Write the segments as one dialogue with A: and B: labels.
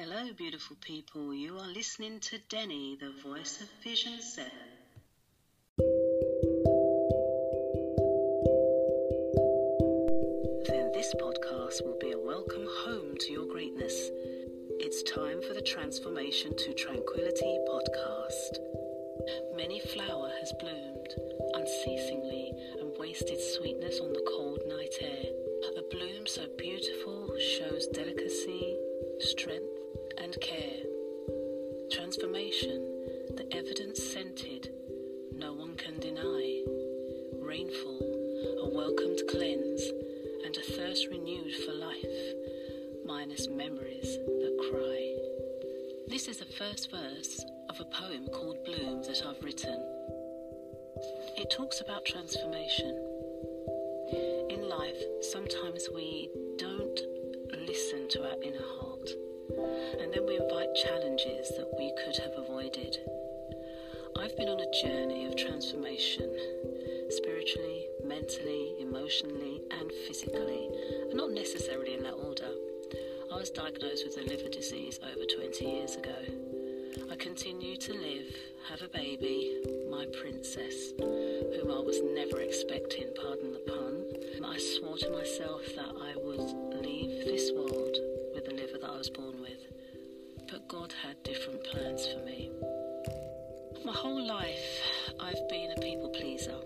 A: Hello, beautiful people. You are listening to Denny, the voice of Vision 7. Then this podcast will be a welcome home to your greatness. It's time for the Transformation to Tranquility podcast. Many flower has bloomed unceasingly and wasted sweetness and care. Transformation, the evidence scented, no one can deny. Rainfall, a welcomed cleanse, and a thirst renewed for life, minus memories that cry. This is the first verse of a poem called Bloom that I've written. It talks about transformation. In life, sometimes we don't listen to our inner heart, and then we invite challenges that we could have avoided. I've been on a journey of transformation spiritually, mentally, emotionally, and physically, and not necessarily in that order. I was diagnosed with a liver disease over 20 years ago. I continue to live, have a baby, my princess, whom I was never expecting, pardon the pun. I swore to myself that I would God had different plans for me. My whole life, I've been a people pleaser.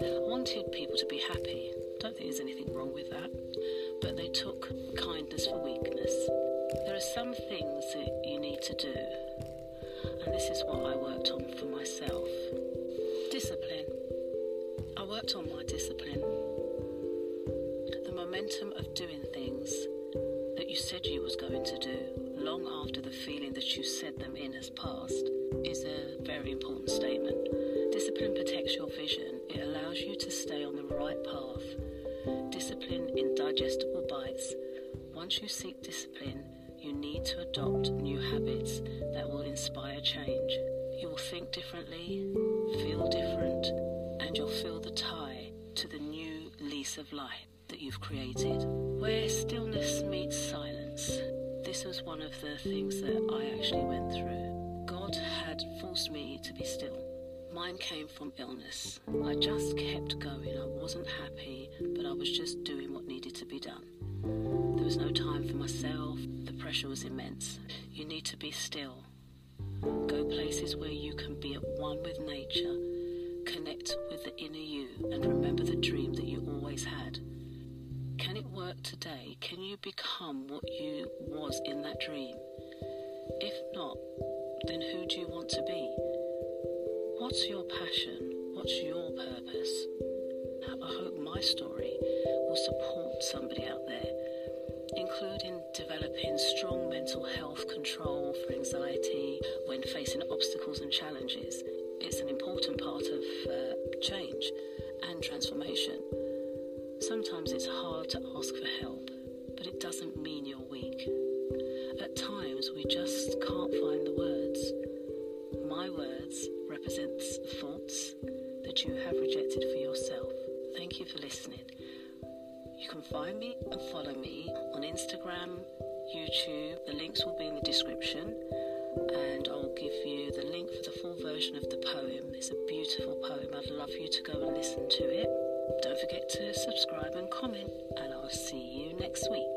A: I wanted people to be happy. Don't think there's anything wrong with that. But they took kindness for weakness. There are some things that you need to do, and this is what I worked on for myself. Discipline. I worked on my discipline. Them in has passed is a very important statement. Discipline protects your vision. It allows you to stay on the right path. Discipline in digestible bites. Once you seek discipline, you need to adopt new habits that will inspire change. You will think differently, feel different, and you'll feel the tie to the new lease of life that you've created. Where stillness meets silence. This was one of the things that I actually went through. God had forced me to be still. Mine came from illness. I just kept going. I wasn't happy, but I was just doing what needed to be done. There was no time for myself. The pressure was immense. You need to be still. Go places where you can be at one with nature. Connect with the inner you and remember the dream that you always had. Can it work today? Can you become what you was in that dream? If not, then who do you want to be? What's your passion? What's your purpose? I hope my story will support somebody out there, including developing strong mental health control for anxiety when facing obstacles and challenges. It's an important part of uh, change and transformation. Sometimes it's hard to ask for help, but it doesn't mean you're weak. At times, we just can't find the words. My words represents thoughts that you have rejected for yourself. Thank you for listening. You can find me and follow me on Instagram, YouTube. The links will be in the description, and I'll give you the link for the full version of the poem. It's a beautiful poem. I'd love you to go and to subscribe and comment, and I'll see you next week.